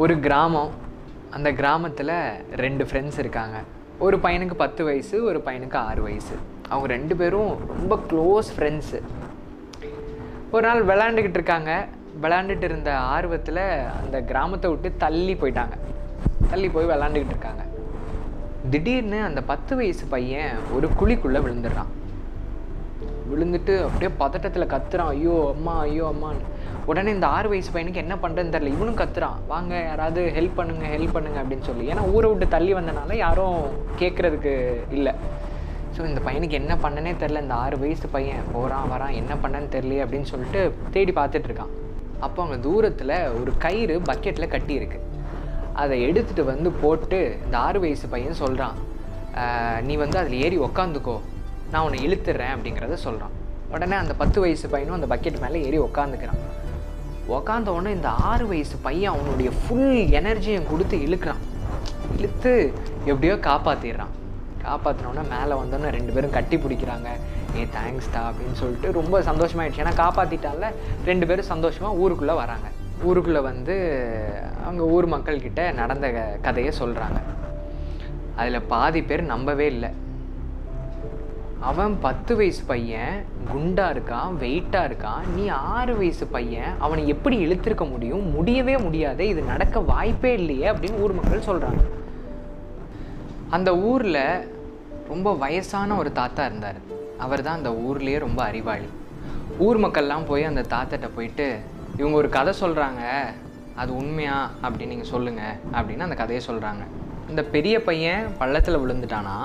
ஒரு கிராமம். அந்த கிராமத்தில் ரெண்டு ஃப்ரெண்ட்ஸ் இருக்காங்க. ஒரு பையனுக்கு பத்து வயசு ஒரு பையனுக்கு ஆறு வயசு. அவங்க ரெண்டு பேரும் ரொம்ப க்ளோஸ் ஃப்ரெண்ட்ஸு ஒரு நாள் விளாண்டுக்கிட்டு இருக்காங்க. விளாண்டுட்டு இருந்த ஆர்வத்தில் அந்த கிராமத்தை விட்டு தள்ளி போயிட்டாங்க. தள்ளி போய் விளாண்டுக்கிட்டு இருக்காங்க. திடீர்னு அந்த பத்து வயசு பையன் ஒரு குழிக்குள்ளே விழுந்துடுறான். விழுந்துட்டு அப்படியே பதட்டத்தில் கத்துறான். ஐயோ அம்மா ஐயோ அம்மான்னு. உடனே இந்த ஆறு வயசு பையனுக்கு என்ன பண்ணுறதுன்னு தெரில இவனும் கத்துறான். வாங்க யாராவது ஹெல்ப் பண்ணுங்க ஹெல்ப் பண்ணுங்க அப்படின்னு சொல்லி. ஏன்னா ஊரை விட்டு தள்ளி வந்தனால யாரும் கேட்குறதுக்கு இல்லை. ஸோ இந்த பையனுக்கு என்ன பண்ணனே தெரில இந்த ஆறு வயசு பையன் போகிறான் வரான் என்ன பண்ணன்னு தெரியல அப்படின்னு சொல்லிட்டு தேடி பார்த்துட்டு இருக்கான். அப்போ அவங்க தூரத்தில் ஒரு கயிறு பக்கெட்டில் கட்டியிருக்கு. அதை எடுத்துகிட்டு வந்து போட்டு இந்த ஆறு வயசு பையன் சொல்கிறான் நீ வந்து அதில் ஏறி உக்காந்துக்கோ. நான் உன்னை இழுத்துறேன் அப்படிங்கிறத சொல்கிறான் உடனே அந்த பத்து வயசு பையனும் அந்த பக்கெட் மேலே ஏறி உக்காந்துக்கிறான். உக்காந்த உடனே இந்த ஆறு வயசு பையன் அவனுடைய ஃபுல் எனர்ஜியை கொடுத்து இழுக்கிறான். இழுத்து எப்படியோ காப்பாற்றிடுறான் காப்பாற்றினோடனே மேலே வந்தோடனே ரெண்டு பேரும் கட்டி பிடிக்கிறாங்க. ஏ தேங்க்ஸ்டா அப்படின்னு சொல்லிட்டு ரொம்ப சந்தோஷமாயிடுச்சு. ஏன்னா காப்பாற்றிட்டால ரெண்டு பேரும் சந்தோஷமாக ஊருக்குள்ளே வராங்க. ஊருக்குள்ளே வந்து அவங்க ஊர் மக்கள்கிட்ட நடந்த க- கதையை சொல்கிறாங்க அதில் பாதி பேர் நம்பவே இல்லை. அவன் பத்து வயசு பையன் குண்டா இருக்கான் வெயிட்டா இருக்கான். நீ ஆறு வயசு பையன் அவனை எப்படி இழுத்திருக்க முடியும்? முடியவே முடியாது. இது நடக்க வாய்ப்பே இல்லையே அப்படின்னு ஊர் மக்கள் சொல்றாங்க. அந்த ஊர்ல ரொம்ப வயசான ஒரு தாத்தா இருந்தார். அவர் தான் அந்த ஊர்லேயே ரொம்ப அறிவாளி. ஊர் மக்கள்லாம் போய் அந்த தாத்தாட்ட போயிட்டு இவங்க ஒரு கதை சொல்கிறாங்க அது உண்மையா? அப்படின்னு நீங்கள் சொல்லுங்கள் அப்படின்னு அந்த கதையை சொல்கிறாங்க இந்த பெரிய பையன் பள்ளத்தில் விழுந்துட்டானா.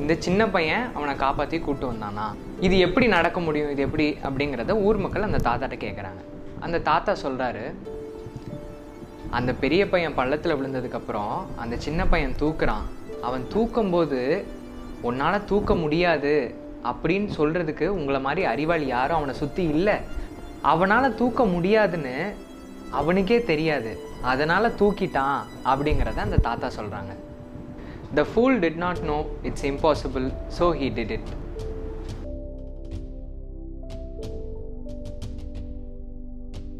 இந்த சின்ன பையன் அவனை காப்பாற்றி கூட்டு வந்தானா? இது எப்படி நடக்க முடியும்? இது எப்படி? அப்படிங்கிறத ஊர் மக்கள் அந்த தாத்தாட்ட கேட்குறாங்க அந்த தாத்தா சொல்கிறாரு அந்த பெரிய பையன் பள்ளத்தில் விழுந்ததுக்கப்புறம் அந்த சின்ன பையன் தூக்குறான். அவன் தூக்கும்போது உன்னால் தூக்க முடியாது அப்படின்னு சொல்கிறதுக்கு உங்களை மாதிரி அறிவாளி யாரும் அவனை சுற்றி இல்லை. அவனால் தூக்க முடியாதுன்னு அவனுக்கே தெரியாது. அதனால் தூக்கிட்டான் அப்படிங்கிறத அந்த தாத்தா சொல்கிறாங்க The fool did not know it's impossible, so he did it.